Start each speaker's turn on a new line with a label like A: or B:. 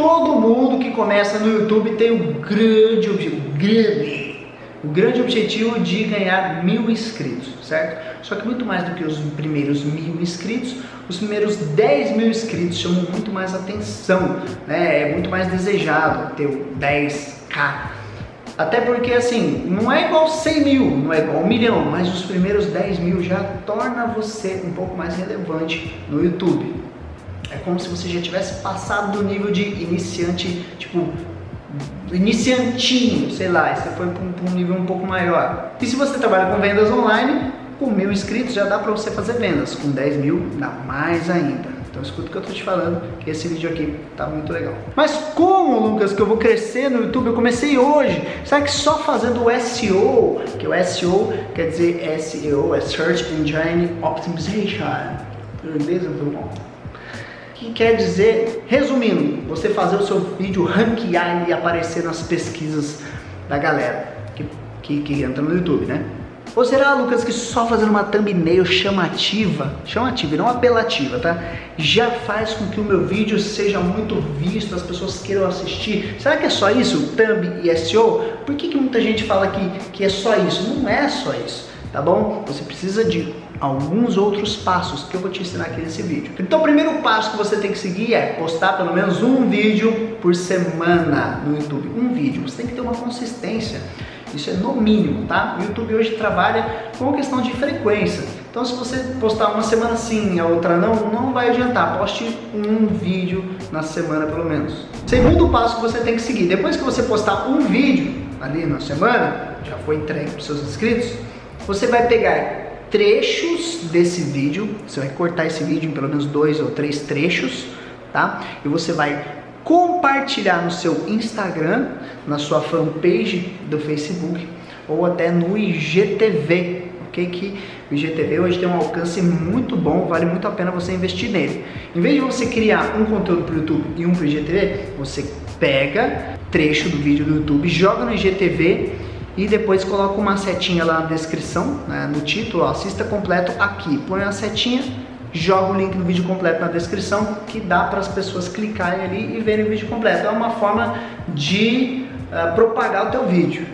A: Todo mundo que começa no YouTube tem um grande objetivo, grande, o grande objetivo de ganhar mil inscritos, certo? Só que muito mais do que os primeiros mil inscritos, os primeiros 10 mil inscritos chamam muito mais atenção, né? É muito mais desejado ter 10k. Até porque assim, não é igual 100 mil, não é igual 1 milhão, mas os primeiros 10 mil já torna você um pouco mais relevante no YouTube. Como se você já tivesse passado do nível de iniciante, tipo, iniciantinho, sei lá, você foi para um nível um pouco maior. E se você trabalha com vendas online, com mil inscritos já dá para você fazer vendas, com 10 mil dá mais ainda. Então escuta o que eu tô te falando, que esse vídeo aqui tá muito legal. Mas como, Lucas, que eu vou crescer no YouTube? Eu comecei hoje. Sabe que só fazendo o SEO, que o SEO quer dizer SEO, é Search Engine Optimization. Beleza? Tudo bom? Que quer dizer, resumindo, você fazer o seu vídeo ranquear e aparecer nas pesquisas da galera que, que, que entra no YouTube, né? Ou será, Lucas, que só fazendo uma thumbnail chamativa, chamativa e não apelativa, tá? Já faz com que o meu vídeo seja muito visto, as pessoas queiram assistir. Será que é só isso, thumb e SEO? Por que, que muita gente fala que, que é só isso? Não é só isso, tá bom? Você precisa de alguns outros passos que eu vou te ensinar aqui nesse vídeo. Então o primeiro passo que você tem que seguir é postar pelo menos um vídeo por semana no YouTube. Um vídeo, você tem que ter uma consistência. Isso é no mínimo, tá? O YouTube hoje trabalha com questão de frequência. Então se você postar uma semana sim, a outra não, não vai adiantar. Poste um vídeo na semana pelo menos. Segundo passo que você tem que seguir, depois que você postar um vídeo ali na semana, já foi entregue para os seus inscritos, você vai pegar trechos desse vídeo, você vai cortar esse vídeo em pelo menos dois ou três trechos, tá? E você vai compartilhar no seu Instagram, na sua fanpage do Facebook ou até no IGTV, ok? Que o IGTV hoje tem um alcance muito bom, vale muito a pena você investir nele. Em vez de você criar um conteúdo para o YouTube e um para o IGTV, você pega trecho do vídeo do YouTube, joga no IGTV e depois coloca uma setinha lá na descrição, né, no título, ó, assista completo aqui. Põe a setinha, joga o link do vídeo completo na descrição, que dá para as pessoas clicarem ali e verem o vídeo completo. É uma forma de uh, propagar o teu vídeo.